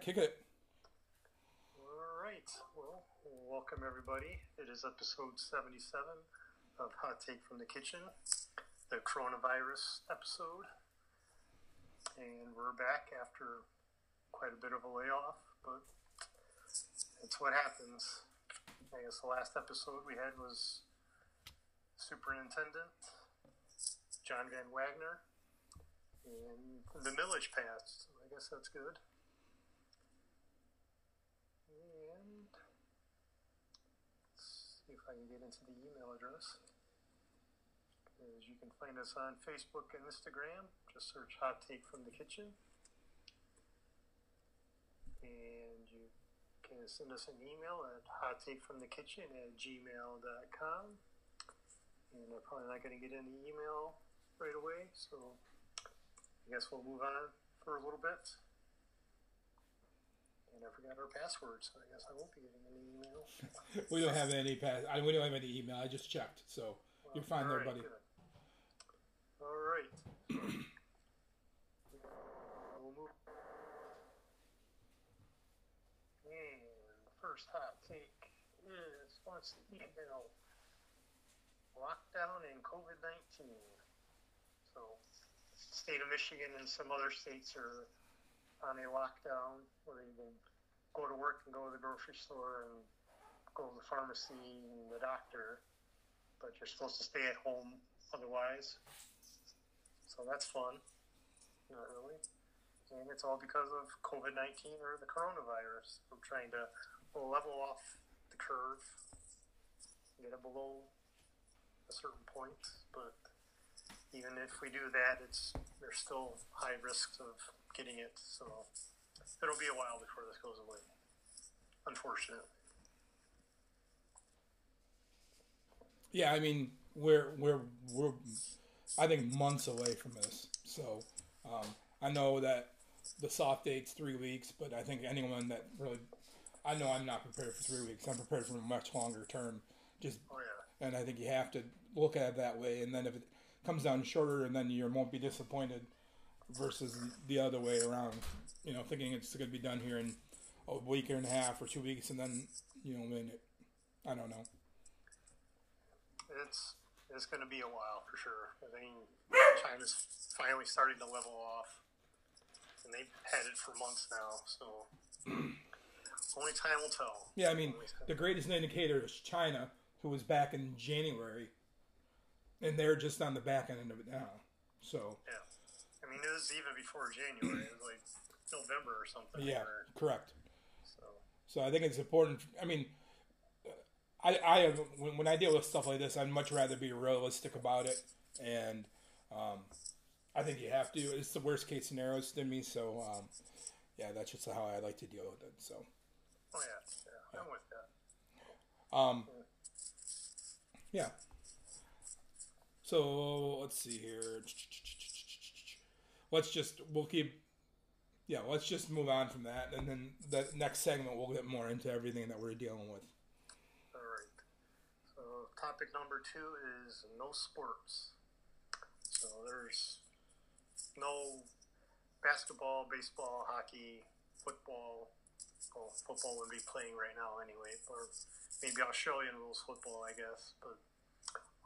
Kick it. All right. Well, welcome everybody. It is episode 77 of Hot Take from the Kitchen, the coronavirus episode. And we're back after quite a bit of a layoff, but it's what happens. I guess the last episode we had was Superintendent John Van Wagner, and the millage passed. So I guess that's good. And let's see if I can get into the email address. As you can find us on Facebook and Instagram. Just search Hot Take from the Kitchen. And you can send us an email at hottakefromthekitchen at gmail.com. And I'm probably not going to get any email right away, so I guess we'll move on for a little bit. I our password, so I guess I won't be getting any email. we don't have any pass. I, we don't have any email. I just checked, so well, you're fine there, right, buddy. Good. All right. we'll move. And first hot take is what's the email? Lockdown and COVID 19. So, state of Michigan and some other states are on a lockdown where you can go to work and go to the grocery store and go to the pharmacy and the doctor, but you're supposed to stay at home otherwise. So that's fun. Not really. And it's all because of COVID 19 or the coronavirus. We're trying to level off the curve, get it below a certain point, but even if we do that, it's there's still high risks of getting it. So it'll be a while before this goes away. Unfortunately. Yeah, I mean we're we're we're I think months away from this. So um, I know that the soft date's three weeks, but I think anyone that really I know I'm not prepared for three weeks. I'm prepared for a much longer term. Just oh, yeah. and I think you have to look at it that way. And then if it comes down shorter, and then you won't be disappointed versus the other way around. You know, thinking it's going to be done here in a week and a half or two weeks, and then you know, when it, I don't know. It's it's going to be a while for sure. I think China's finally starting to level off, and they've had it for months now. So only time will tell. Yeah, I mean, the greatest indicator is China, who was back in January and they're just on the back end of it now. So yeah, I mean it was even before January. It was like November or something. Yeah, or, correct. So so I think it's important. I mean. I, I when, when I deal with stuff like this, I'd much rather be realistic about it, and um, I think you have to. It's the worst case scenarios to me, so um, yeah, that's just how I like to deal with it. So. Oh yeah, yeah, I'm with that. Um, yeah. So let's see here. Let's just we'll keep. Yeah, let's just move on from that, and then the next segment we'll get more into everything that we're dealing with. All right. So topic number two is no sports. So there's no basketball, baseball, hockey, football. Well, football would be playing right now anyway, or maybe Australian rules football, I guess. But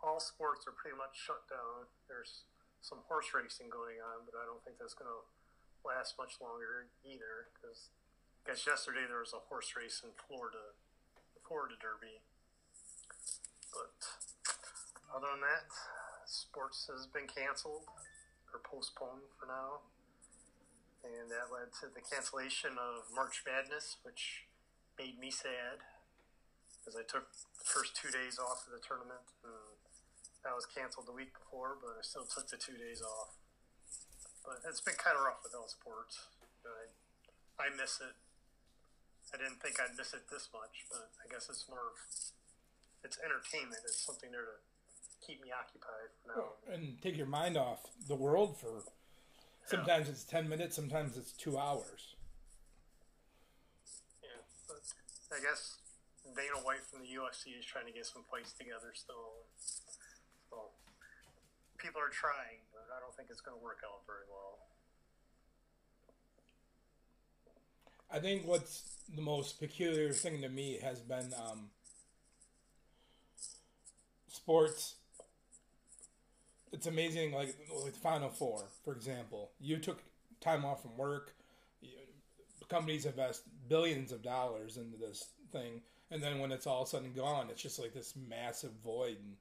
all sports are pretty much shut down. There's some horse racing going on, but I don't think that's going to last much longer either. Because I guess yesterday there was a horse race in Florida, the Florida Derby. But other than that, sports has been canceled or postponed for now. And that led to the cancellation of March Madness, which made me sad because I took the first two days off of the tournament and that was canceled the week before, but I still took the two days off. But it's been kind of rough without sports. I, I miss it. I didn't think I'd miss it this much, but I guess it's more of it's entertainment. It's something there to keep me occupied for now. And take your mind off the world for sometimes yeah. it's 10 minutes, sometimes it's two hours. Yeah, but I guess Dana White from the UFC is trying to get some fights together still. So people are trying, but I don't think it's going to work out very well. I think what's the most peculiar thing to me has been um, sports. It's amazing, like with Final Four, for example. You took time off from work. Companies invest billions of dollars into this thing, and then when it's all sudden gone, it's just like this massive void. And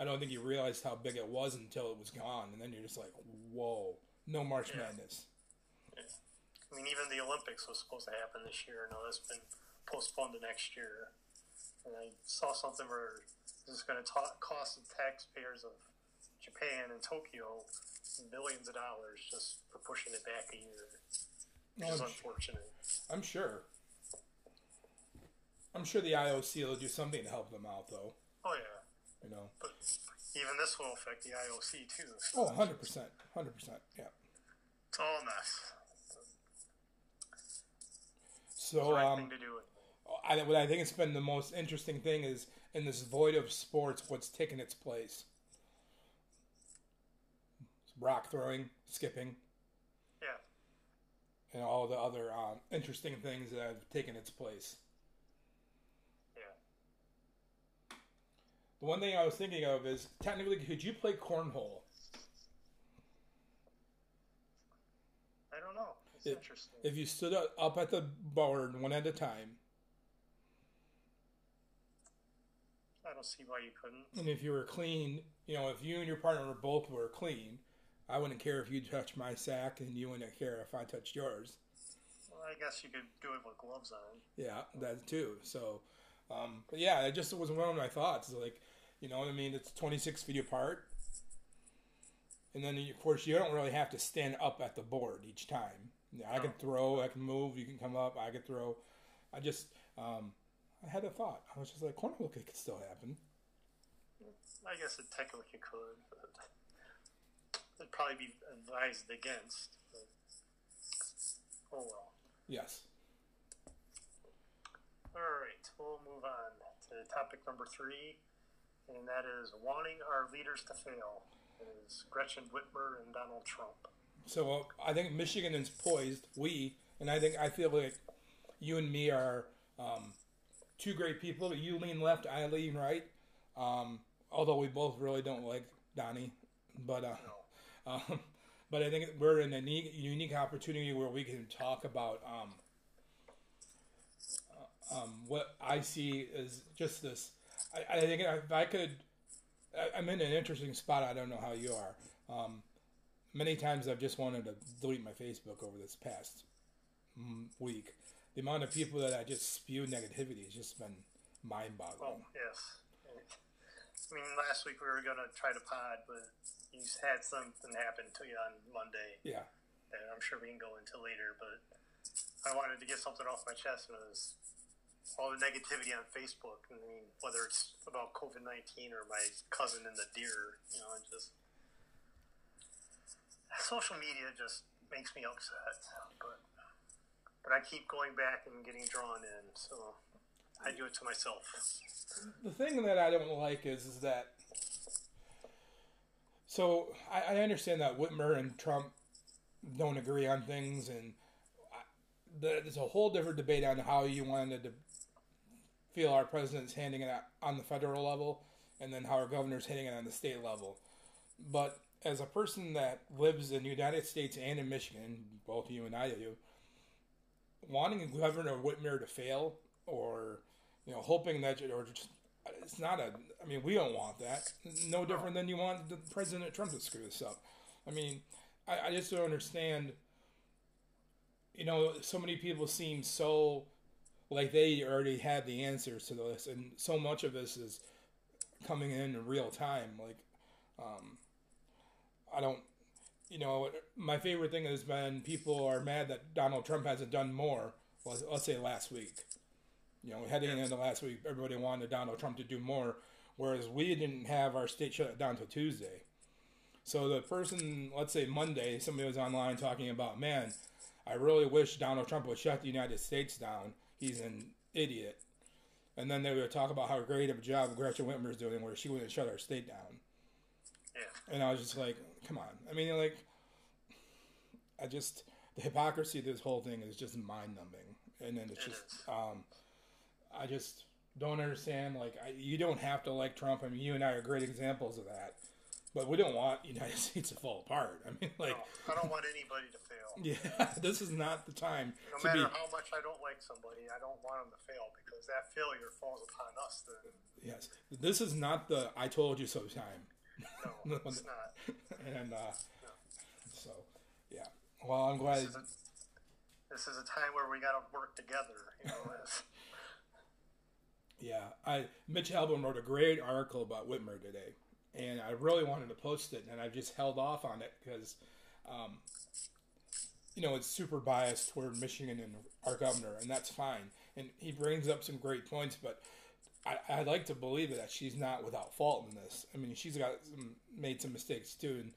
I don't think you realized how big it was until it was gone, and then you're just like, "Whoa, no March Yeah. Madness." I mean, even the Olympics was supposed to happen this year. And now that's been postponed to next year. And I saw something where this is going to ta- cost the taxpayers of Japan and Tokyo billions of dollars just for pushing it back a year, which Oh, is I'm, unfortunate. I'm sure. I'm sure the IOC will do something to help them out, though. Oh yeah, You know. but even this will affect the IOC too. Oh, 100 percent, hundred percent. Yeah. It's all a mess. So, right um, thing to do. I, what I think has been the most interesting thing is in this void of sports, what's taken its place. Rock throwing, skipping, Yeah, and all the other um, interesting things that have taken its place. yeah. The one thing I was thinking of is technically, could you play cornhole? I don't know. It's It- interesting. If you stood up up at the board one at a time, I don't see why you couldn't. and if you were clean, you know, if you and your partner were both were clean, I wouldn't care if you touched my sack, and you wouldn't care if I touched yours. Well, I guess you could do it with gloves on. Yeah, that too. So, um, but yeah, it just was one of my thoughts. Like, you know, what I mean, it's 26 feet apart. And then, of course, you don't really have to stand up at the board each time. Yeah, I can throw, I can move, you can come up, I can throw. I just, um, I had a thought. I was just like, cornhole kick could still happen. I guess it technically could, but it'd probably be advised against. But, oh well. Yes. All right, we'll move on to topic number three, and that is wanting our leaders to fail. It is Gretchen Whitmer and Donald Trump. So I think Michigan is poised. We and I think I feel like you and me are um, two great people. You lean left, I lean right. Um, although we both really don't like Donnie, but uh, No. um, but I think we're in a unique, unique opportunity where we can talk about um, uh, um, what I see is just this. I, I think if I could, I, I'm in an interesting spot. I don't know how you are. Um, many times I've just wanted to delete my Facebook over this past mm, week. The amount of people that I just spew negativity has just been mind-boggling. Oh, yes. I mean, last week we were going to try to pod, but you had something happen to you on Monday. Yeah, that I'm sure we can go into later, but I wanted to get something off my chest and it was all the negativity on Facebook. I mean, whether it's about COVID 19 or my cousin and the deer, you know, it just. Social media just makes me upset. But, but I keep going back and getting drawn in, so I do it to myself. the thing that I don't like is is that. So I, I understand that Whitmer and Trump don't agree on things, and there's a whole different debate on how you wanted to feel our president's handing it out on the federal level, and then how our governor's handing it on the state level. But as a person that lives in the United States and in Michigan, both you and I do, wanting Governor Whitmer to fail or you know, hoping that or just it's not a. I mean, we don't want that. No different than you want the President Trump to screw this up. I mean, I, I just don't understand. You know, so many people seem so like they already had the answers to this, and so much of this is coming in in real time. Like, um, I don't. You know, my favorite thing has been people are mad that Donald Trump hasn't done more. Let's, let's say last week. You know, heading into last week, everybody wanted Donald Trump to do more, whereas we didn't have our state shut down till Tuesday. So the person, let's say Monday, somebody was online talking about, man, I really wish Donald Trump would shut the United States down. He's an idiot. And then they would talk about how great of a job Gretchen Whitmer is doing, where she wouldn't shut our state down. Yeah. And I was just like, come on. I mean, like, I just, the hypocrisy of this whole thing is just mind numbing. and then it's It just um, I just don't understand. Like, I, you don't have to like Trump. I mean, you and I are great examples of that. But we don't want United States to fall apart. I mean, like, no, I don't want anybody to fail. yeah, this is not the time No to be. matter how much I don't like somebody, I don't want them to fail because that failure falls upon us. Then Yes, this is not the "I told you so" time. no, it's not. and uh, so, yeah. Well, I'm glad. This is a, this is a time where we got to work together. You know, Yeah, I Mitch Albom wrote a great article about Whitmer today, and I really wanted to post it, and I've just held off on it because, um, you know, it's super biased toward Michigan and our governor, and that's fine. And he brings up some great points, but I, I'd like to believe that she's not without fault in this. I mean, she's got some, made some mistakes too, and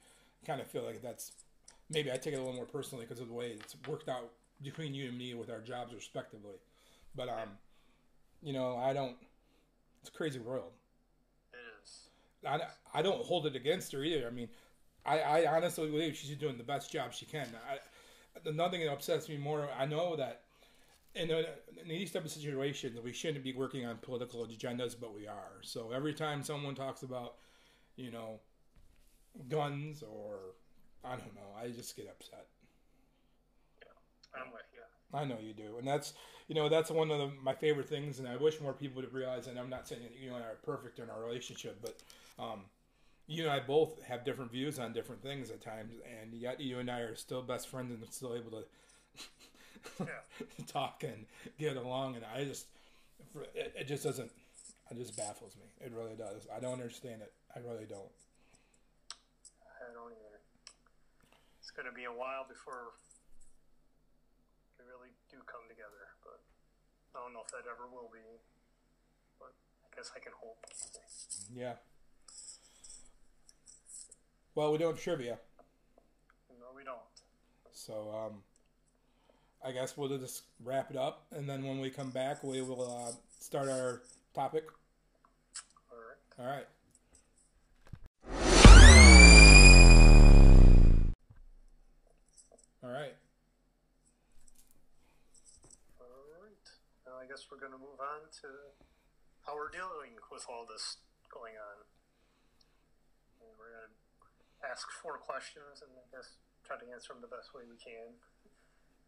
kind of feel like that's maybe I take it a little more personally because of the way it's worked out between you and me with our jobs respectively. But um, you know, I don't. It's a crazy world. I, I don't hold it against her either. I mean, I, I honestly believe she's doing the best job she can. I, nothing that upsets me more. I know that in, a, in these type of situations, we shouldn't be working on political agendas, but we are. So every time someone talks about, you know, guns or I don't know, I just get upset. I'm with you. I know you do, and that's you know that's one of the, my favorite things, and I wish more people would realize. And I'm not saying that you and I are perfect in our relationship, but um, you and I both have different views on different things at times, and yet you and I are still best friends and still able to Yeah. talk and get along. And I just it, it just doesn't. It just baffles me. It really does. I don't understand it. I really don't. I don't either. It's going to be a while before we really do come together, but I don't know if that ever will be. But I guess I can hope. Yeah. Well, we don't have trivia. No, we don't. So um, I guess we'll just wrap it up, and then when we come back, we will uh, start our topic. All right. All right. All right. All right. Now I guess we're going to move on to how we're dealing with all this going on. And we're going to ask four questions and I guess try to answer them the best way we can.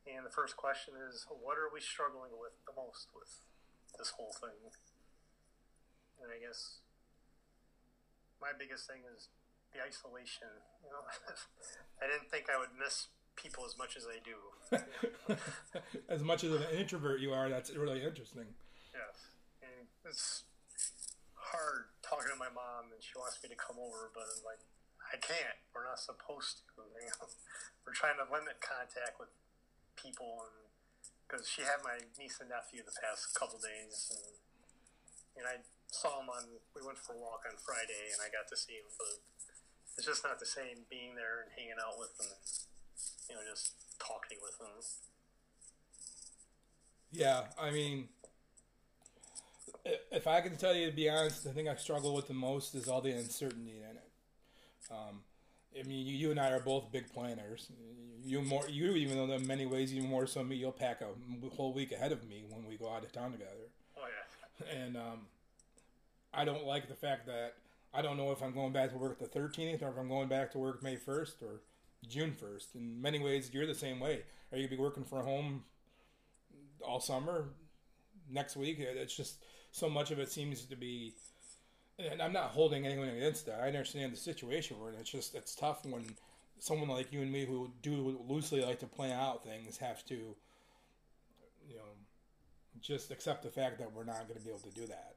And the first question is What are we struggling with the most with this whole thing? And I guess my biggest thing is the isolation. You know, I didn't think I would miss people as much as I do. as much as an introvert you are, that's really interesting. Yes, and it's hard talking to my mom, and she wants me to come over, but I'm like, I can't. We're not supposed to. You know? We're trying to limit contact with people, and because she had my niece and nephew the past couple days, and and I saw them on. We went for a walk on Friday, and I got to see them, but it's just not the same being there and hanging out with them, you know, just talking with them. Yeah, I mean, if I can tell you to be honest, the thing I struggle with the most is all the uncertainty in it. Um, I mean, you, you and I are both big planners. You more, you even though in many ways even more so me, you'll pack a whole week ahead of me when we go out of town together. Oh yeah. And um, I don't like the fact that I don't know if I'm going back to work the 13th or if I'm going back to work May 1st or June 1st. In many ways, you're the same way. Are you going to be working from home all summer? Next week? It's just so much of it seems to be. And I'm not holding anyone against that. I understand the situation we're in. It's just it's tough when someone like you and me who do loosely like to plan out things have to, you know, just accept the fact that we're not going to be able to do that.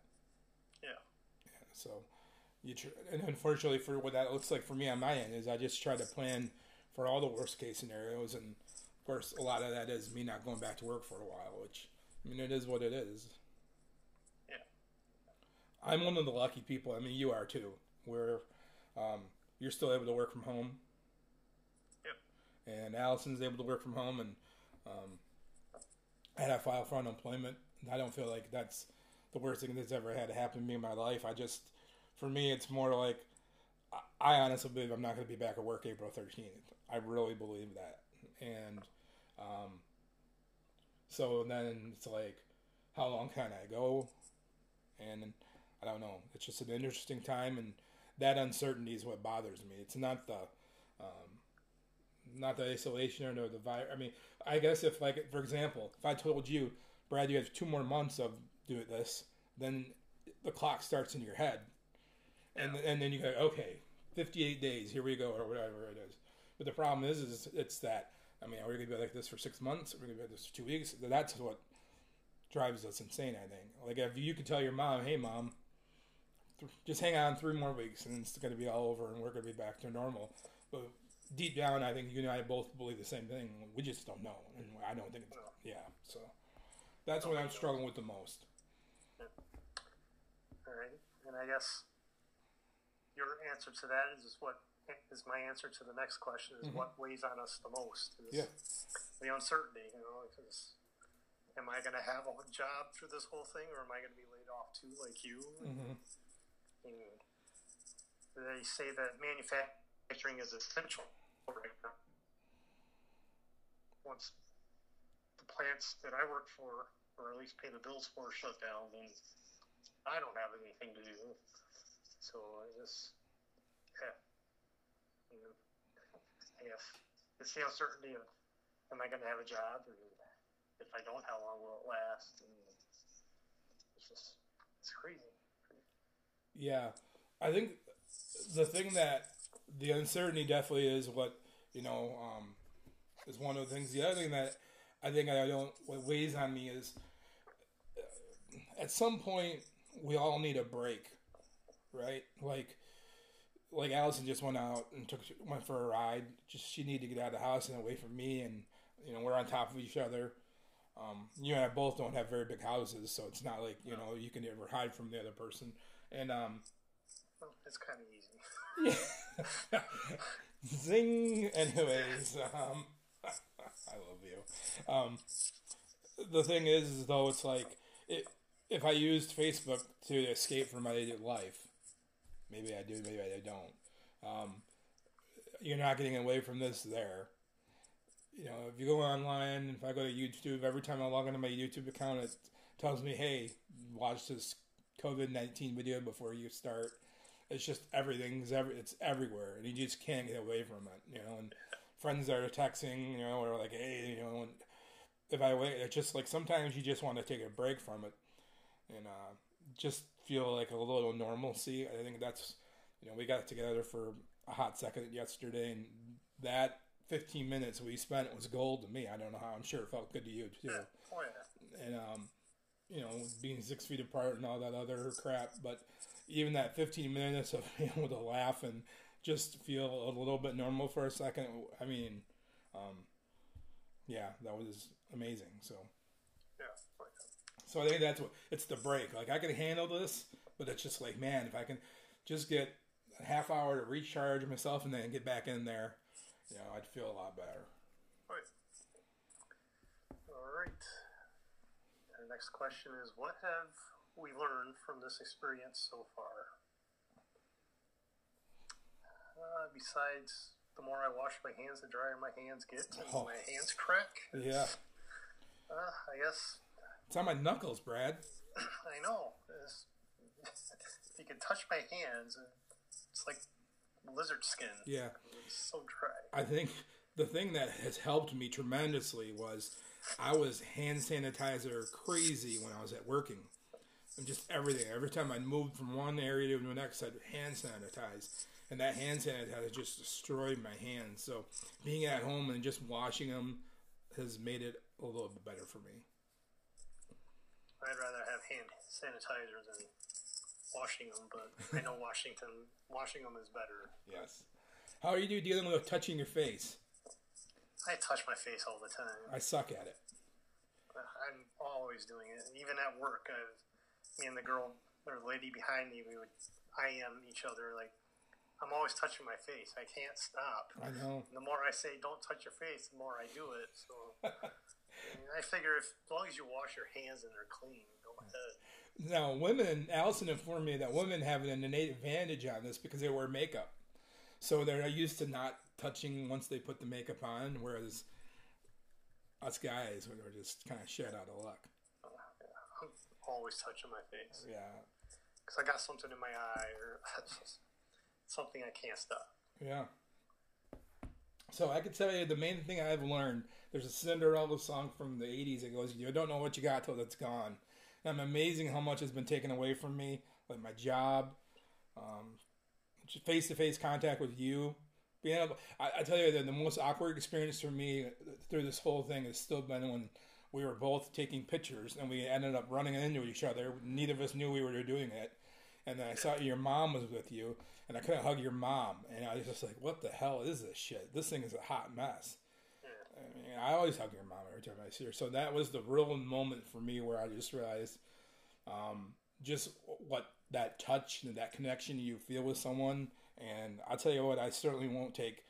Yeah. So, you tr- and unfortunately for what that looks like for me on my end is I just try to plan for all the worst case scenarios, and of course a lot of that is me not going back to work for a while, which I mean it is what it is. I'm one of the lucky people. I mean you are too, where um, you're still able to work from home. Yep. And Allison's able to work from home, and um, I had to file for unemployment. I don't feel like that's the worst thing that's ever had to happen to me in my life. I just, for me, it's more like I, I honestly believe I'm not going to be back at work April 13th. I really believe that, and um, so then it's like, how long can I go? And I don't know. It's just an interesting time, and that uncertainty is what bothers me. It's not the, um, not the isolation or the virus. I mean, I guess if like for example, if I told you, Brad, you have two more months of doing this, then the clock starts in your head, and and then you go, okay, fifty eight days, here we go, or whatever it is. But the problem is, is it's that I mean, are we gonna be like this for six months? Are we gonna be like this for two weeks? That's what drives us insane. I think. Like if you could tell your mom, hey mom, th- just hang on three more weeks and it's gonna be all over and we're gonna be back to normal. But deep down, I think you and I both believe the same thing. We just don't know, and I don't think. It's, yeah, so that's what I'm struggling with the most. All right, and I guess your answer to that is, what is my answer to the next question is what weighs on us the most is Yeah. the uncertainty you know because am i going to have a job through this whole thing or am i going to be laid off too like you hmm and they say that manufacturing is essential right now once the plants that i work for or at least pay the bills for shut down then i don't have anything to do so i just yeah you know, I guess it's the uncertainty of am I going to have a job, and if I don't, how long will it last? And it's just it's crazy. Yeah, I think the thing that the uncertainty definitely is what you know um, is one of the things. The other thing that I think I don't what weighs on me is uh, at some point we all need a break, right? Like like Allison just went out and took went for a ride. Just she needed to get out of the house and away from me, and you know we're on top of each other. Um, you and I both don't have very big houses, so it's not like you know you can ever hide from the other person. And um, Well, it's kind of easy. yeah. Zing. Anyways, um, I love you. Um, the thing is, is though, it's like it, if I used Facebook to escape from my life, maybe I do, maybe I don't. Um, you're not getting away from this there. You know, if you go online, if I go to YouTube, every time I log into my YouTube account, it tells me, "Hey, watch this COVID nineteen video before you start." It's just everything's every it's everywhere, and you just can't get away from it. You know, and friends are texting, you know, or like, "Hey, you know," if I wait, it's just like sometimes you just want to take a break from it, and uh, just feel like a little normalcy. I think that's you know we got together for a hot second yesterday, and that 15 minutes we spent was gold to me. I don't know how. I'm sure it felt good to you too. Yeah. Oh yeah. And um, you know, being six feet apart and all that other crap, but even that 15 minutes of being able to laugh and just feel a little bit normal for a second. I mean, um, yeah, that was amazing. So. Yeah. So I think that's what it's the break. Like I can handle this, but it's just like, man, if I can just get a half hour to recharge myself and then get back in there, you know, I'd feel a lot better. Right. All right. Next question is What have we learned from this experience so far? Uh, besides, the more I wash my hands, the drier my hands get, and Oh. my hands crack. Yeah, Uh, I guess it's on my knuckles, Brad. I know. It's, if you can touch my hands, it's like lizard skin. Yeah, It's so dry. I think the thing that has helped me tremendously was I was hand sanitizer crazy when I was at working. And just everything. Every time I moved from one area to the next, I'd hand sanitize. And that hand sanitizer just destroyed my hands. So being at home and just washing them has made it a little bit better for me. I'd rather have hand sanitizer than washing them, but I know Washington washing them is better. Yes. How are you dealing with touching your face? I touch my face all the time. I suck at it. I'm always doing it. Even at work, I've, me and the girl or the lady behind me, we would IM each other. Like, I'm always touching my face. I can't stop. I know. And the more I say, don't touch your face, the more I do it. So I, figure if, as long as you wash your hands and they're clean, go ahead. Now, women, Allison informed me that women have an innate advantage on this because they wear makeup. So they're used to not touching once they put the makeup on, whereas us guys we're just kind of shit out of luck. Yeah. I'm always touching my face Yeah, because I got something in my eye or something I can't stop. yeah. So I could tell you the main thing I've learned. There's a Cinderella song from the '80s that goes, "You don't know what you got till it's gone." And I'm amazing how much has been taken away from me, like my job, um, face to face contact with you. Being able, I, I tell you that the most awkward experience for me through this whole thing has still been when we were both taking pictures and we ended up running into each other. Neither of us knew we were doing it. And then I saw your mom was with you, and I couldn't hug your mom, and I was just like, "What the hell is this shit? This thing is a hot mess." I mean, I always hug your mom every time I see her. So that was the real moment for me where I just realized um, just what that touch and that connection you feel with someone. And I'll tell you what, I certainly won't take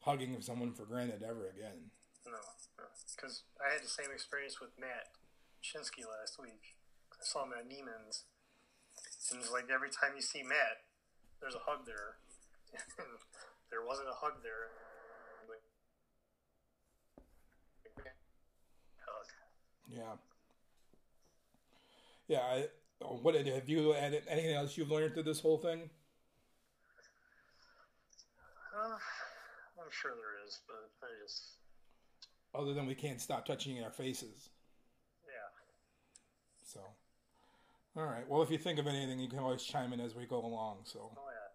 hugging of someone for granted ever again. No, because I had the same experience with Matt Shinsky last week. I saw him at Neiman's. And it's like every time you see Matt, there's a hug there. there wasn't a hug there. Hug. Yeah. Yeah. I, what have you added? anything else you've learned through this whole thing? Uh, I'm sure there is, but I just Other than we can't stop touching our faces. yeah. So, all right. Well, if you think of anything, you can always chime in as we go along. So, Oh yeah.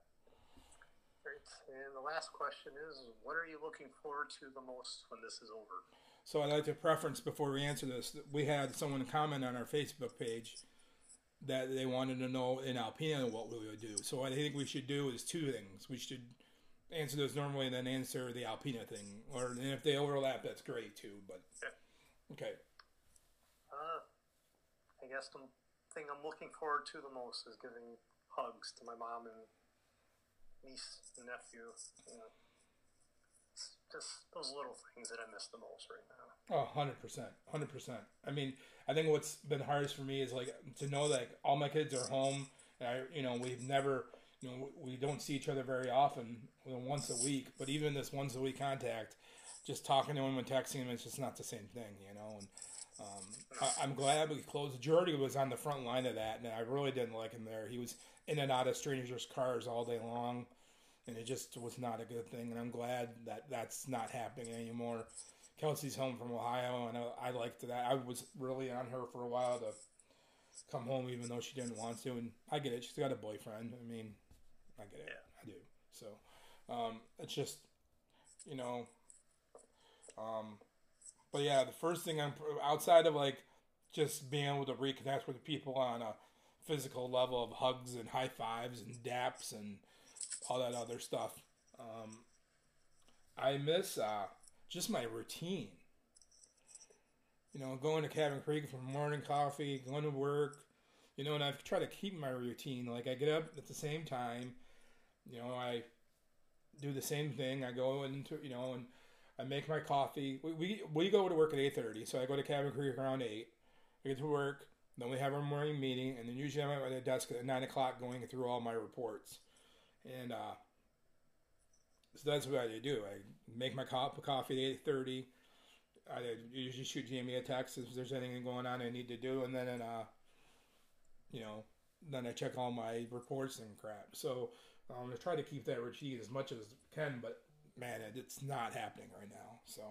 Great. And the last question is, what are you looking forward to the most when this is over? so I'd like to preference before we answer this. We had someone comment on our Facebook page that they wanted to know in Alpena what we would do. So what I think we should do is two things. We should answer those normally and then answer the Alpena thing. Or and if they overlap, that's great too. But okay. Uh, I guess the thing I'm looking forward to the most is giving hugs to my mom and niece and nephew. You know, it's just those little things that I miss the most right now. Oh, 100%. 100%. I mean, I think what's been hardest for me is like to know that all my kids are home. And I, you know, we've never, you know, we don't see each other very often, once a week. But even this once a week contact, just talking to him and texting him, it's just not the same thing, you know. And um, I, I'm glad we closed. Jordy was on the front line of that, and I really didn't like him there. He was in and out of strangers' cars all day long, and it just was not a good thing. And I'm glad that that's not happening anymore. Kelsey's home from Ohio, and I, I liked that. I was really on her for a while to come home, even though she didn't want to. And I get it; she's got a boyfriend. I mean, I get it. I do. So um, it's just, you know, um, but yeah, the first thing I'm outside of like just being able to reconnect with the people on a physical level of hugs and high fives and daps and all that other stuff. Um, I miss uh, just my routine. You know, going to Cabin Creek for morning coffee, going to work. You know, and I've tried to keep my routine. Like I get up at the same time. You know, I do the same thing. I go into you know and I make my coffee. We we, we go to work at eight thirty, so I go to Cabin Creek around eight. I get to work. Then we have our morning meeting, and then usually I'm at my desk at nine o'clock going through all my reports. And uh, so that's what I do. I make my cup of coffee at eight thirty. I usually shoot Jamie a text if there's anything going on I need to do, and then uh, you know, then I check all my reports and crap. So um, I try to keep that routine as much as I can, but man, it, it's not happening right now. So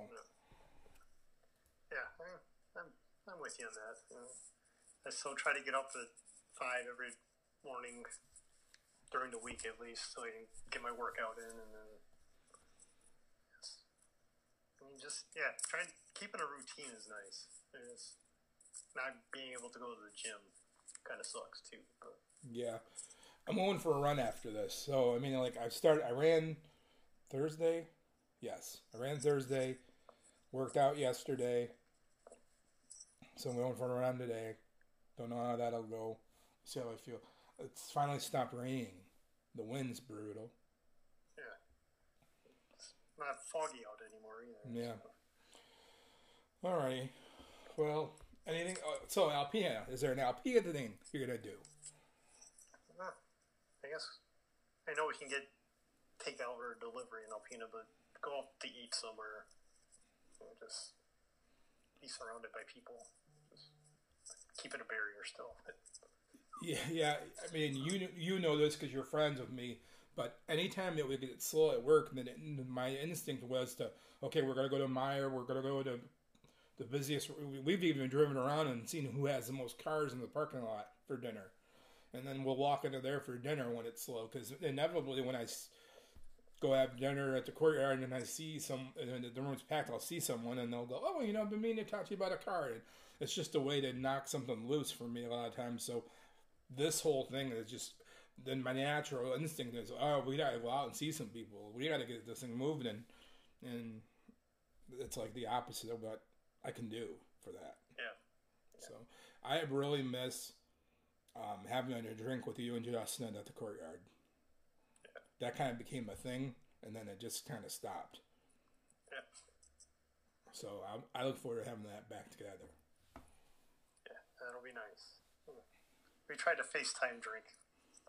Yeah, I- I'm, I'm with you on that. You know, I still try to get up at five every morning during the week at least, so I can get my workout in, and then yes. Just yeah, trying keeping a routine is nice. It's not being able to go to the gym kind of sucks too. But yeah, I'm going for a run after this. So I mean, like I started, I ran Thursday. Yes, I ran Thursday. Worked out yesterday. So I'm going for a run today. Don't know how that'll go. See how I feel. It's finally stopped raining. The wind's brutal. Not foggy out anymore either. Yeah. Alrighty. Well, anything? Uh, so Alpena, is there an Alpena thing you're gonna do? Uh, I guess I know we can get takeout or delivery in Alpena, but go out to eat somewhere. You know, just be surrounded by people. Just keeping a barrier still. Yeah, yeah. I mean, you you know this because you're friends with me. But anytime that we get slow at work, then it, my instinct was to okay, we're gonna go to Meijer, we're gonna go to the busiest. We've even driven around and seen who has the most cars in the parking lot for dinner, and then we'll walk into there for dinner when it's slow. Because inevitably, when I go have dinner at the courtyard and I see some, and the room's packed, I'll see someone and they'll go, "Oh, you know, I've been meaning to talk to you about a car." And it's just a way to knock something loose for me a lot of times. So this whole thing is just then my natural instinct is, oh, we gotta go out and see some people. We gotta get this thing moving, and and it's like the opposite of what I can do for that. Yeah. So I really miss um, having a drink with you and Justin at the courtyard. Yeah. That kind of became a thing, and then it just kind of stopped. Yeah. So I, I look forward to having that back together. Yeah, that'll be nice. We tried to FaceTime drink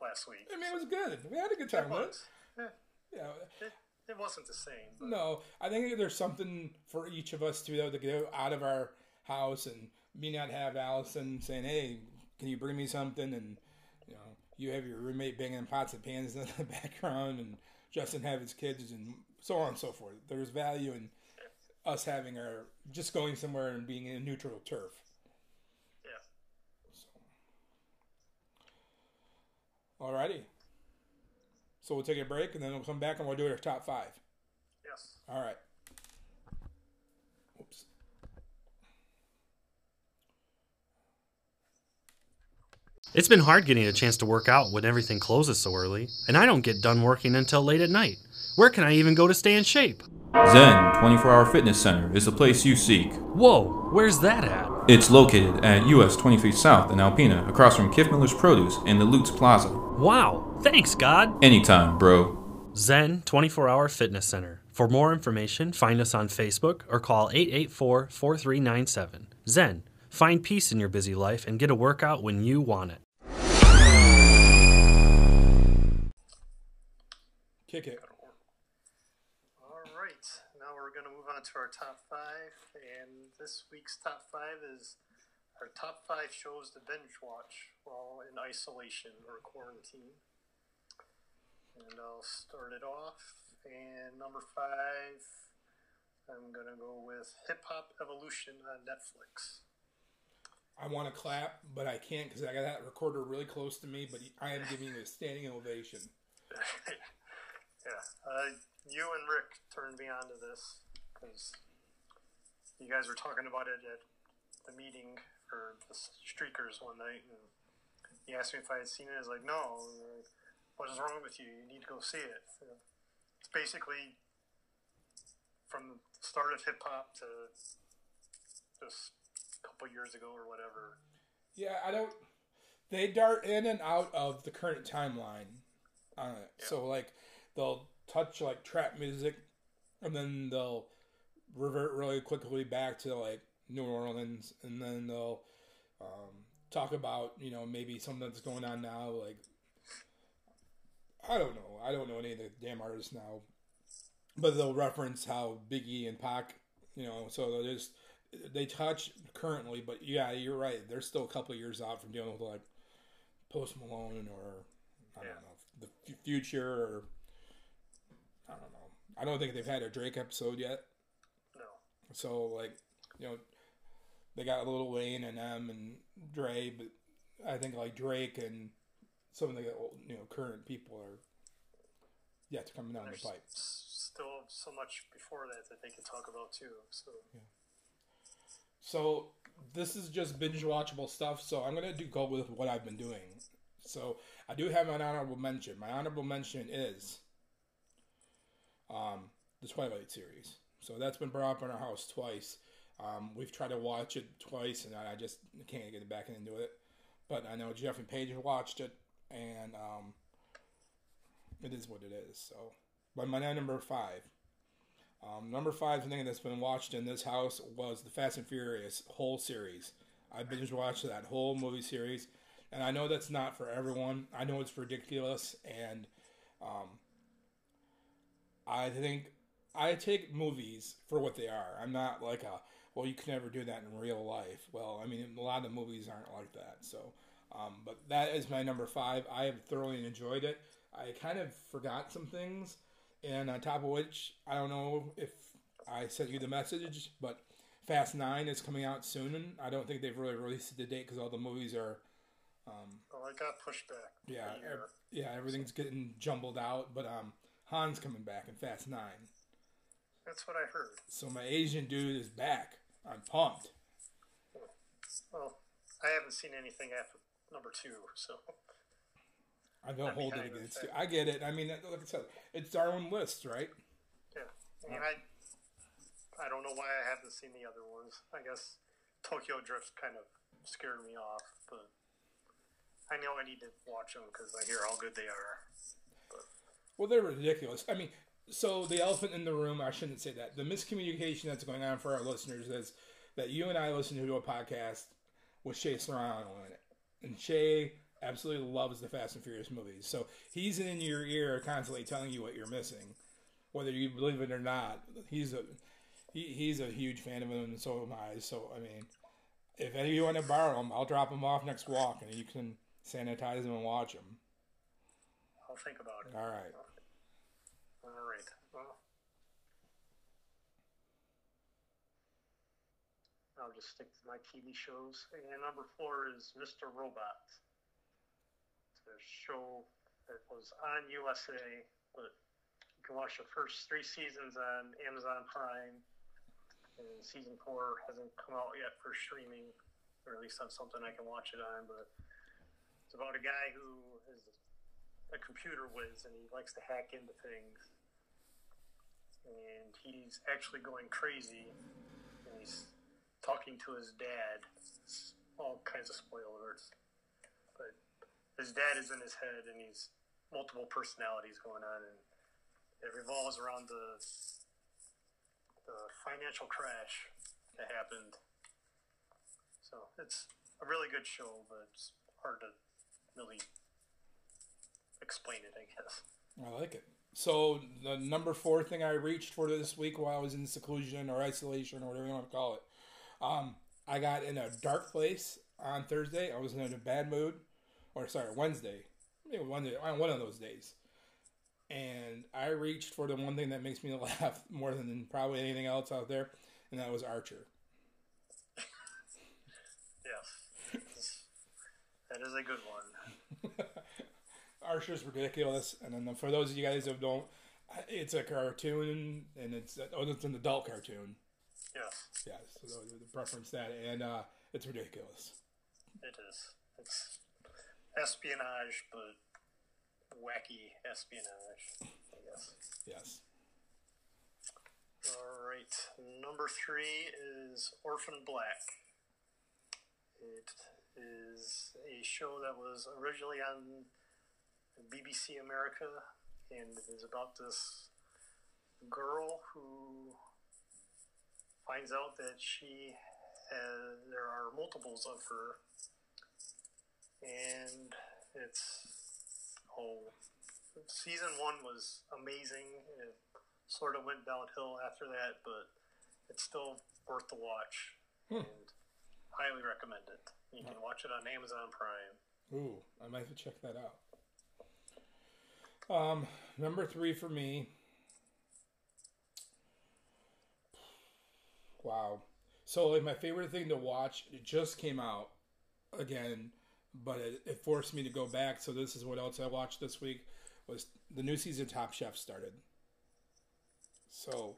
last week. I mean, it was good. We had a good time It was. Yeah, Yeah. it, it wasn't the same. But No, I think there's something for each of us to be able to get out of our house and me not have Allison saying, "Hey, can you bring me something?" and you know, you have your roommate banging pots and pans in the background, and Justin have his kids, and so on and so forth. There's value in us having our just going somewhere and being in a neutral turf. Yeah. Alrighty. So we'll take a break and then we'll come back and we'll do our top five. Yes. All right. Oops. It's been hard getting a chance to work out when everything closes so early, and I don't get done working until late at night. Where can I even go to stay in shape? Zen 24 Hour Fitness Center is the place you seek. Whoa, where's that at? It's located at US 23 South in Alpena, across from Kif Miller's Produce and the Lutz Plaza. Wow, thanks, God! Anytime, bro. Zen 24 Hour Fitness Center. For more information, find us on Facebook or call 884 4397. Zen, find peace in your busy life and get a workout when you want it. Kick it. All right. Now we're going to move on to our top five. And this week's top five is our top five shows to binge watch while in isolation or quarantine. And I'll start it off. And number five, I'm going to go with Hip Hop Evolution on Netflix. I want to clap, but I can't because I got that recorder really close to me. But I am giving you a standing ovation. yeah. Uh, you and Rick turned me on to this because you guys were talking about it at the meeting for the Streakers one night, and he asked me if I had seen it. I was like, no. Like, what is wrong with you? You need to go see it. So it's basically from the start of hip hop to just a couple years ago or whatever. Yeah, I don't. They dart in and out of the current timeline on it. So like, they'll touch like trap music, and then they'll revert really quickly back to like New Orleans, and then they'll um, talk about you know maybe something that's going on now. Like, I don't know. I don't know any of the damn artists now, but they'll reference how Biggie and Pac, you know, so they'll just they touch currently, but yeah, you're right. They're still a couple of years out from dealing with like Post Malone or I don't know the F- Future or I don't know. I don't think they've had a Drake episode yet. No. So like you know they got a Lil Wayne and M and Dre, but I think like Drake and some of the old, you know current people are yet to come down the pipe. still so much before that that they could talk about too. So So this is just binge watchable stuff. So I'm gonna do go with what I've been doing. So I do have an honorable mention. My honorable mention is um, the Twilight series. So that's been brought up in our house twice. Um, we've tried to watch it twice, and I just can't get back into it. But I know Jeff and Paige watched it, and um, it is what it is. So, but my number five. Um, number five thing that's been watched in this house was the Fast and Furious whole series. I binge watched that whole movie series, and I know that's not for everyone. I know it's ridiculous, and um, I think I take movies for what they are. I'm not like a well, you can never do that in real life. Well, I mean, a lot of the movies aren't like that. So, um, but that is my number five. I have thoroughly enjoyed it. I kind of forgot some things, and on top of which, I don't know if I sent you the message, but Fast Nine is coming out soon. And I don't think they've really released the date because all the movies are. Um, well, it got pushed back. Yeah, ev- yeah, everything's getting jumbled out. But um, Han's coming back in Fast Nine. That's what I heard. So my Asian dude is back. I'm pumped. Well, I haven't seen anything after number two, so I don't hold it against you. I get it. I mean, like I said, it's our own list, right? Yeah, I mean, I I don't know why I haven't seen the other ones. I guess Tokyo Drift kind of scared me off, but I know I need to watch them because I hear how good they are. But. Well, they're ridiculous. I mean, so the elephant in the room. I shouldn't say that. The miscommunication that's going on for our listeners is that you and I listen to a podcast with Shea Serrano in it, and Shea absolutely loves the Fast and Furious movies. So he's in your ear constantly telling you what you're missing, whether you believe it or not. He's a he, he's a huge fan of them, and so am I. So I mean, if any of you want to borrow them, I'll drop them off next walk, and you can sanitize them and watch them. I'll think about it. All right. All right. Well, I'll stick to my TV shows. And number four is Mr. Robot. It's a show that was on USA, but you can watch the first three seasons on Amazon Prime. And season four hasn't come out yet for streaming, or at least on something I can watch it on. But it's about a guy who is a computer whiz and he likes to hack into things and he's actually going crazy. Talking to his dad. All kinds of spoilers, but his dad is in his head, and he's multiple personalities going on, and it revolves around the the financial crash that happened. So it's a really good show, but it's hard to really explain it, I guess. I like it. So the number four thing I reached for this week while I was in seclusion or isolation or whatever you want to call it, um, I got in a dark place on Thursday. I was in a bad mood, or sorry, Wednesday, maybe Wednesday, on one of those days, and I reached for the one thing that makes me laugh more than probably anything else out there, and that was Archer. yes, that is a good one. Archer's ridiculous, and then for those of you guys who don't, it's a cartoon, and it's oh, it's an adult cartoon. Yes. Yes. So the preference that, and uh, it's ridiculous. It is. It's espionage, but wacky espionage. I guess. Yes. All right. Number three is Orphan Black. It is a show that was originally on BBC America, and it is about this girl who finds out that she has, there are multiples of her, and it's oh, season one was amazing. It sort of went downhill after that, but it's still worth the watch, Hmm. and highly recommend it. You can watch it on Amazon Prime. Ooh, I might have to check that out. Um, number three for me. Wow. So, like, my favorite thing to watch, it just came out again, but it, it forced me to go back. So, this is what else I watched this week was the new season of Top Chef started. So,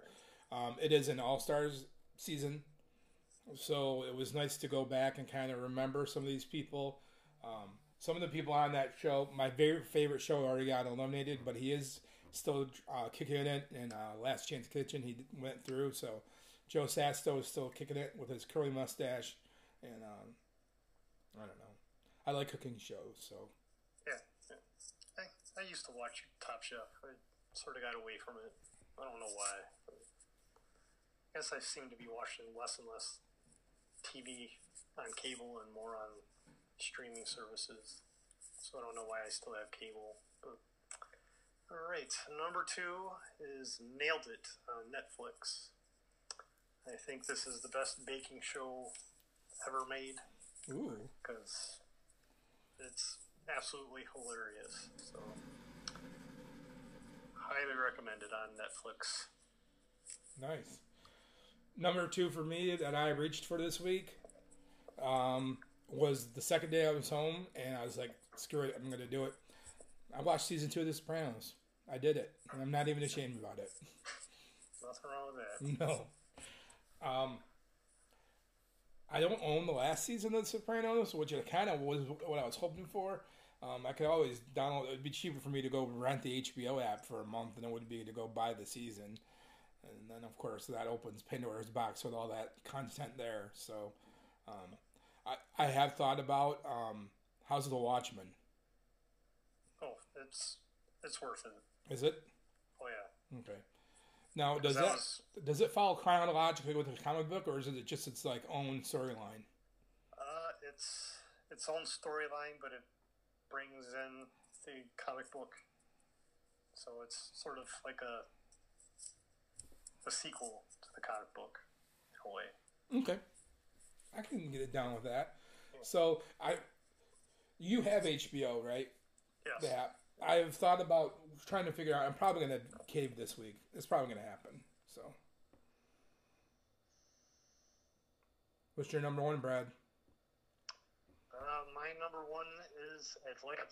um, it is an All Stars season. So, it was nice to go back and kind of remember some of these people. Um, some of the people on that show, my very favorite show already got eliminated, but he is still uh, kicking it. in uh, Last Chance Kitchen, he went through. So Joe Sasto is still kicking it with his curly mustache. And um, I don't know. I like cooking shows, so Yeah. I, I used to watch Top Chef. I sort of got away from it. I don't know why. I guess I seem to be watching less and less TV on cable and more on streaming services. So I don't know why I still have cable. But all right, number two is Nailed It on Netflix. I think this is the best baking show ever made Ooh. because it's absolutely hilarious. So, highly recommended on Netflix. Nice. Number two for me that I reached for this week um, was the second day I was home, and I was like, "Screw it, I'm going to do it." I watched season two of The Sopranos. I did it, and I'm not even ashamed about it. Nothing wrong with that. No. Um, I don't own the last season of The Sopranos, which it kind of was what I was hoping for. Um, I could always download. It'd be cheaper for me to go rent the HBO app for a month than it would be to go buy the season. And then, of course, that opens Pandora's box with all that content there. So, um, I I have thought about um, House of the Watchmen. Oh, it's it's worth it. Is it Oh yeah. okay? Now, does that that was- does it follow chronologically with the comic book, or is it just its like own storyline? Uh, it's its own storyline, but it brings in the comic book. So it's sort of like a a sequel to the comic book in a way. Okay, I can get it down with that. So I, you have HBO, right? Yes. The app. I have thought about trying to figure out. I'm probably gonna cave this week. It's probably gonna happen. So, what's your number one, Brad? Uh, my number one is Atlanta.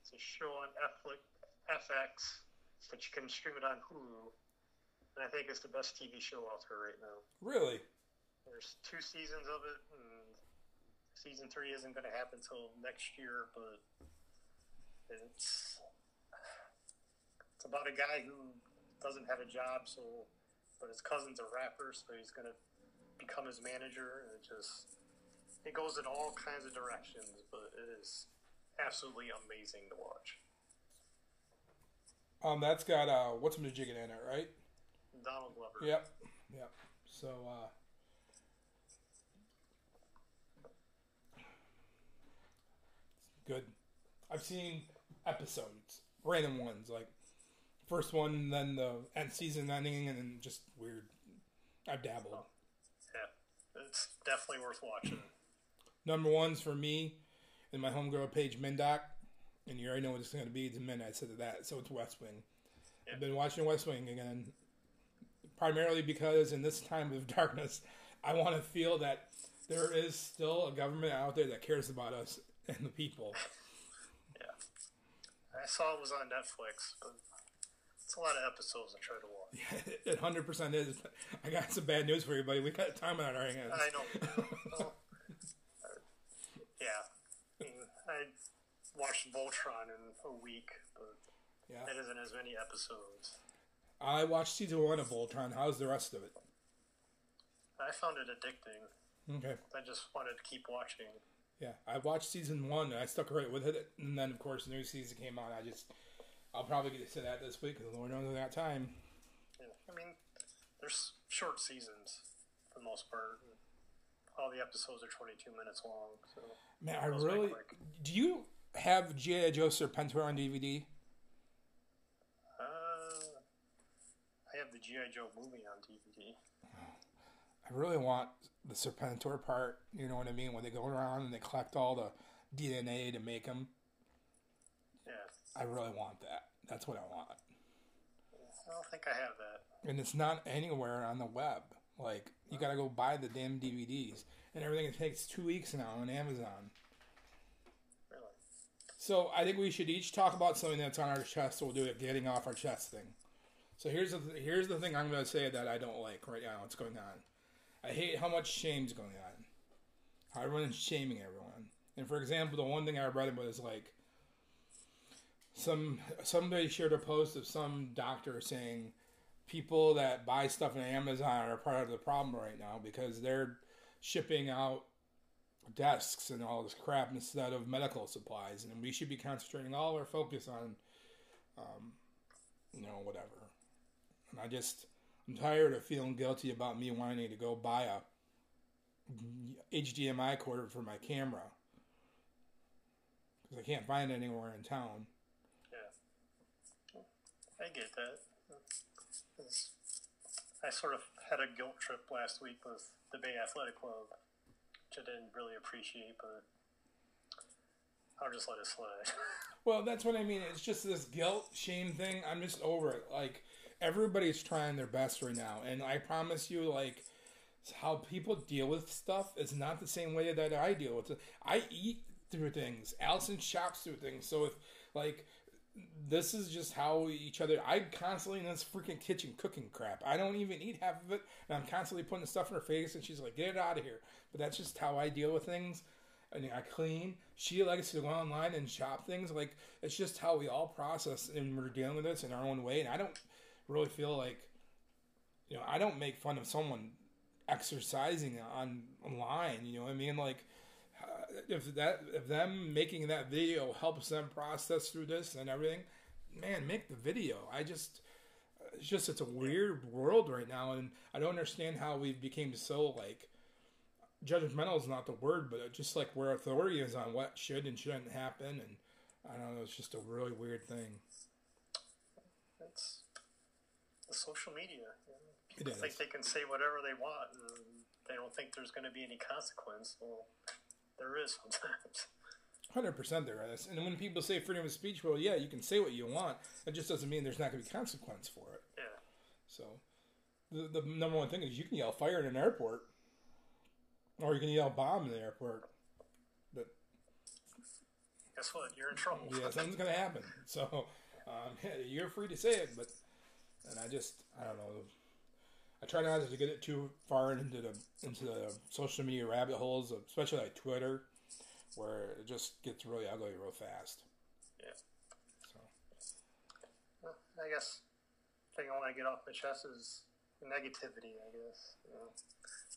It's a show on FX, but you can stream it on Hulu. And I think it's the best TV show out there right now. Really? There's two seasons of it, and season three isn't going to happen until next year. But it's it's about a guy who doesn't have a job, so but his cousin's a rapper, so he's going to become his manager, and it just it goes in all kinds of directions, but it is absolutely amazing to watch. Um, that's got uh, what's Majiggan in it, right? Donald Glover. Yep. Yep. So, uh, good. I've seen episodes, random ones, like first one, then the end season ending, and then just weird. I've dabbled. Oh. Yeah, it's definitely worth watching. Number one's for me in my homegirl page, Mendoc, and you already know what it's going to be. It's Min. I said that, so it's West Wing. I've been watching West Wing again, primarily because in this time of darkness, I want to feel that there is still a government out there that cares about us and the people. Saw it was on Netflix, but it's a lot of episodes I try to watch. Yeah, It hundred percent is. I got some bad news for you, buddy. We got time on our hands. I know. Well, yeah, I, watched Voltron in a week, but Yeah, it isn't as many episodes. I watched season one of Voltron. How's the rest of it? I found it addicting. Okay. I just wanted to keep watching. Yeah, I watched season one and I stuck right with it, and then of course the new season came out. I just, I'll probably get to that this week because the Lord knows I got time. Yeah, I mean, there's short seasons for the most part. All the episodes are 22 minutes long. So Man, I really. Do you have GI Joe Serpentor on DVD? Uh, I have the GI Joe movie on DVD. I really want the Serpentor part. You know what I mean? When they go around and they collect all the DNA to make them. Yeah, I really want that. That's what I want. I don't think I have that. And it's not anywhere on the web. Like you got to go buy the damn DVDs, and everything It takes two weeks now on Amazon. Really? So I think we should each talk about something that's on our chest. So we'll do a getting off our chest thing. So here's the here's the thing I'm going to say that I don't like right now. What's going on? I hate how much shame's going on. How everyone's shaming everyone. And for example, the one thing I read about is like some somebody shared a post of some doctor saying people that buy stuff on Amazon are part of the problem right now because they're shipping out desks and all this crap instead of medical supplies, and we should be concentrating all our focus on, um, you know, whatever. And I just, I'm tired of feeling guilty about me wanting to go buy a HDMI cord for my camera because I can't find it anywhere in town. Yeah. I get that. I sort of had a guilt trip last week with the Bay Athletic Club, which I didn't really appreciate, but I'll just let it slide. Well, that's what I mean. It's just this guilt, shame thing. I'm just over it. Like everybody's trying their best right now, and I promise you, like how people deal with stuff is not the same way that I deal with it. I eat through things. Allison shops through things. So if like this is just how each other. I constantly in this freaking kitchen cooking crap. I don't even eat half of it, and I'm constantly putting stuff in her face, and she's like, "Get it out of here." But that's just how I deal with things. I And I clean. She likes to go online and shop things. Like it's just how we all process, and we're dealing with this in our own way. And I don't really feel like, you know, I don't make fun of someone exercising on online. You know what I mean? Like uh, if that if them making that video helps them process through this and everything, man, make the video. I just it's just it's a weird world right now, and I don't understand how we became so like judgmental is not the word, but just like where authority is on what should and shouldn't happen, and I don't know, it's just a really weird thing. Social media. Know, It People is. think they can say whatever they want, and they don't think there's going to be any consequence. Well, there is sometimes. Hundred percent, there is. And when people say freedom of speech, well, yeah, you can say what you want. That just doesn't mean there's not going to be consequence for it. Yeah. So, the, the number one thing is you can yell fire in an airport, or you can yell bomb in the airport. But Guess what? You're in trouble. yeah, something's going to happen. So, um, yeah, you're free to say it, but and I just I don't know. I try not to get it too far into the into the social media rabbit holes, especially like Twitter, where it just gets really ugly real fast. Yeah. So. Well, I guess the thing I want to get off my chest is negativity. I guess you know,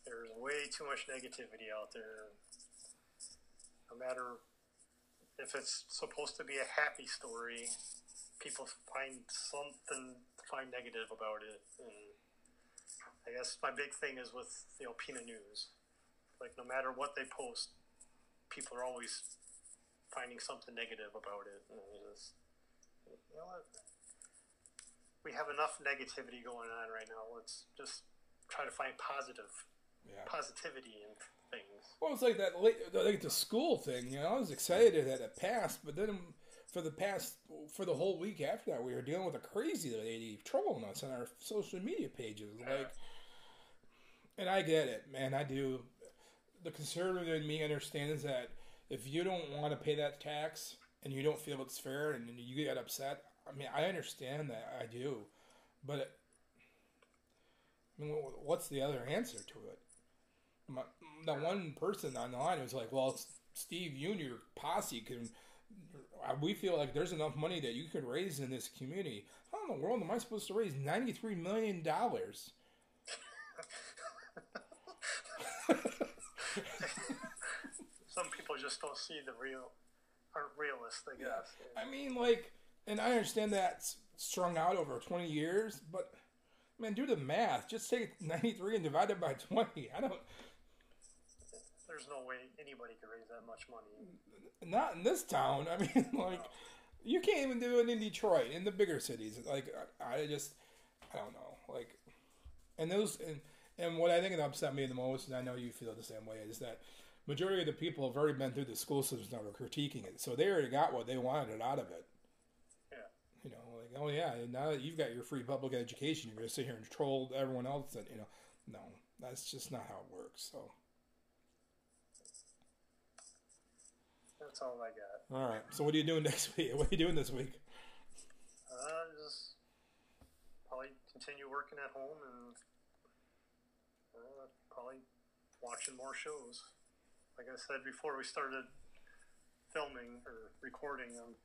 there's way too much negativity out there. No matter if it's supposed to be a happy story, people find something to find negative about it. And I guess my big thing is with the Alpena News. Like no matter what they post, people are always finding something negative about it. And it just, you know what? We have enough negativity going on right now. Let's just try to find positive Yeah. positivity in things. Well, it's like that, late, like the school thing. You know, I was excited that it passed, but then for the past, for the whole week after that, we were dealing with a crazy lady troubling us on our social media pages. Like, and I get it, man. I do. The conservative in me understands that if you don't want to pay that tax and you don't feel it's fair and you get upset, I mean, I understand that. I do, but I mean, what's the other answer to it? my, that one person on the line was like, "Well, Steve, you and your posse can. Uh, We feel like there's enough money that you could raise in this community. How in the world am I supposed to raise ninety three million dollars? Some people just don't see the real, aren't realist. I guess. I mean, like, and I understand that's strung out over twenty years, but man, do the math. Just take ninety three and divide it by twenty. I don't. There's no way anybody could raise that much money. Not in this town. I mean, like, you can't even do it in Detroit, in the bigger cities. Like, I, I just, I don't know. Like, and those, and, and what I think that upset me the most, and I know you feel the same way, is that majority of the people have already been through the school system and are critiquing it, so they already got what they wanted out of it. Yeah. You know, like, oh yeah, now that you've got your free public education, you're gonna sit here and troll everyone else. That you know, no, that's just not how it works. So, That's all I got. all right. So, what are you doing next week? What are you doing this week? Uh, just probably continue working at home and uh, probably watching more shows. Like I said before, we started filming or recording. Um,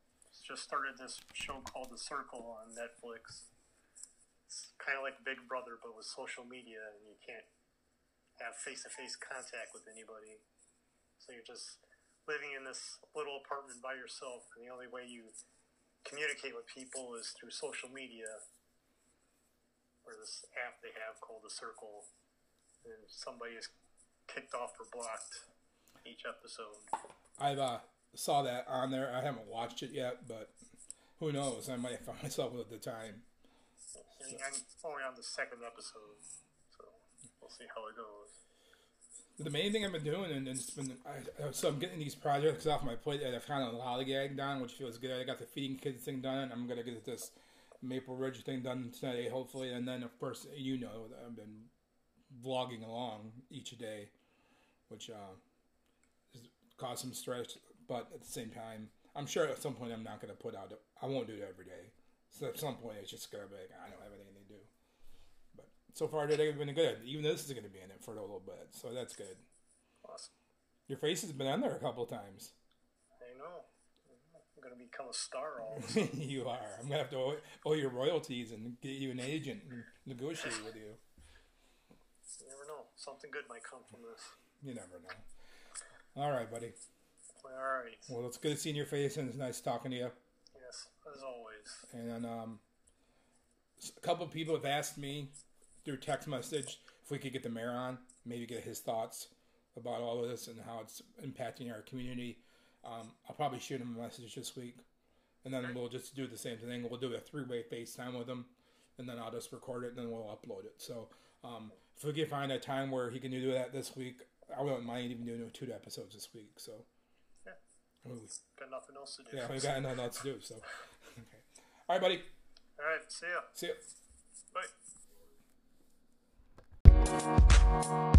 just started this show called The Circle on Netflix. It's kind of like Big Brother, but with social media, and you can't have face-to-face contact with anybody. So you're just living in this little apartment by yourself, and the only way you communicate with people is through social media or this app they have called the circle and somebody is kicked off or blocked each episode I've uh, saw that on there. I haven't watched it yet, but who knows? I might find myself at the time. I'm only on the second episode, so we'll see how it goes. The main thing I've been doing, and it's been I, so I'm getting these projects off my plate that I've kind of lollygagged on, which feels good. I got the feeding kids thing done. I'm gonna get this Maple Ridge thing done today, hopefully, and then of course you know I've been vlogging along each day, which uh, caused some stress. But at the same time, I'm sure at some point I'm not gonna put out. I won't do it every day. So at some point it's just gonna be like I don't have anything so far today has been good. Even though this is gonna be in it for a little bit, so that's good. Awesome. Your face has been on there a couple times. I know. I'm gonna become a star all of a sudden. you are. I'm gonna have to owe, owe your royalties and get you an agent and negotiate with you. You never know. Something good might come from this. You never know. All right, buddy. All right. Well, it's good seeing your face, and it's nice talking to you. Yes, as always. And um, a couple of people have asked me through text message if we could get the mayor on, maybe get his thoughts about all of this and how it's impacting our community. Um, I'll probably shoot him a message this week, and then we'll just do the same thing. We'll do a three-way FaceTime with him, and then I'll just record it and then we'll upload it. So um, if we can find a time where he can do that this week, I wouldn't mind even doing two episodes this week. So Yeah. Ooh, Got nothing else to do. yeah, we got nothing else to do. So okay, all right, buddy. All right. See ya. See ya. Bye. Thank you.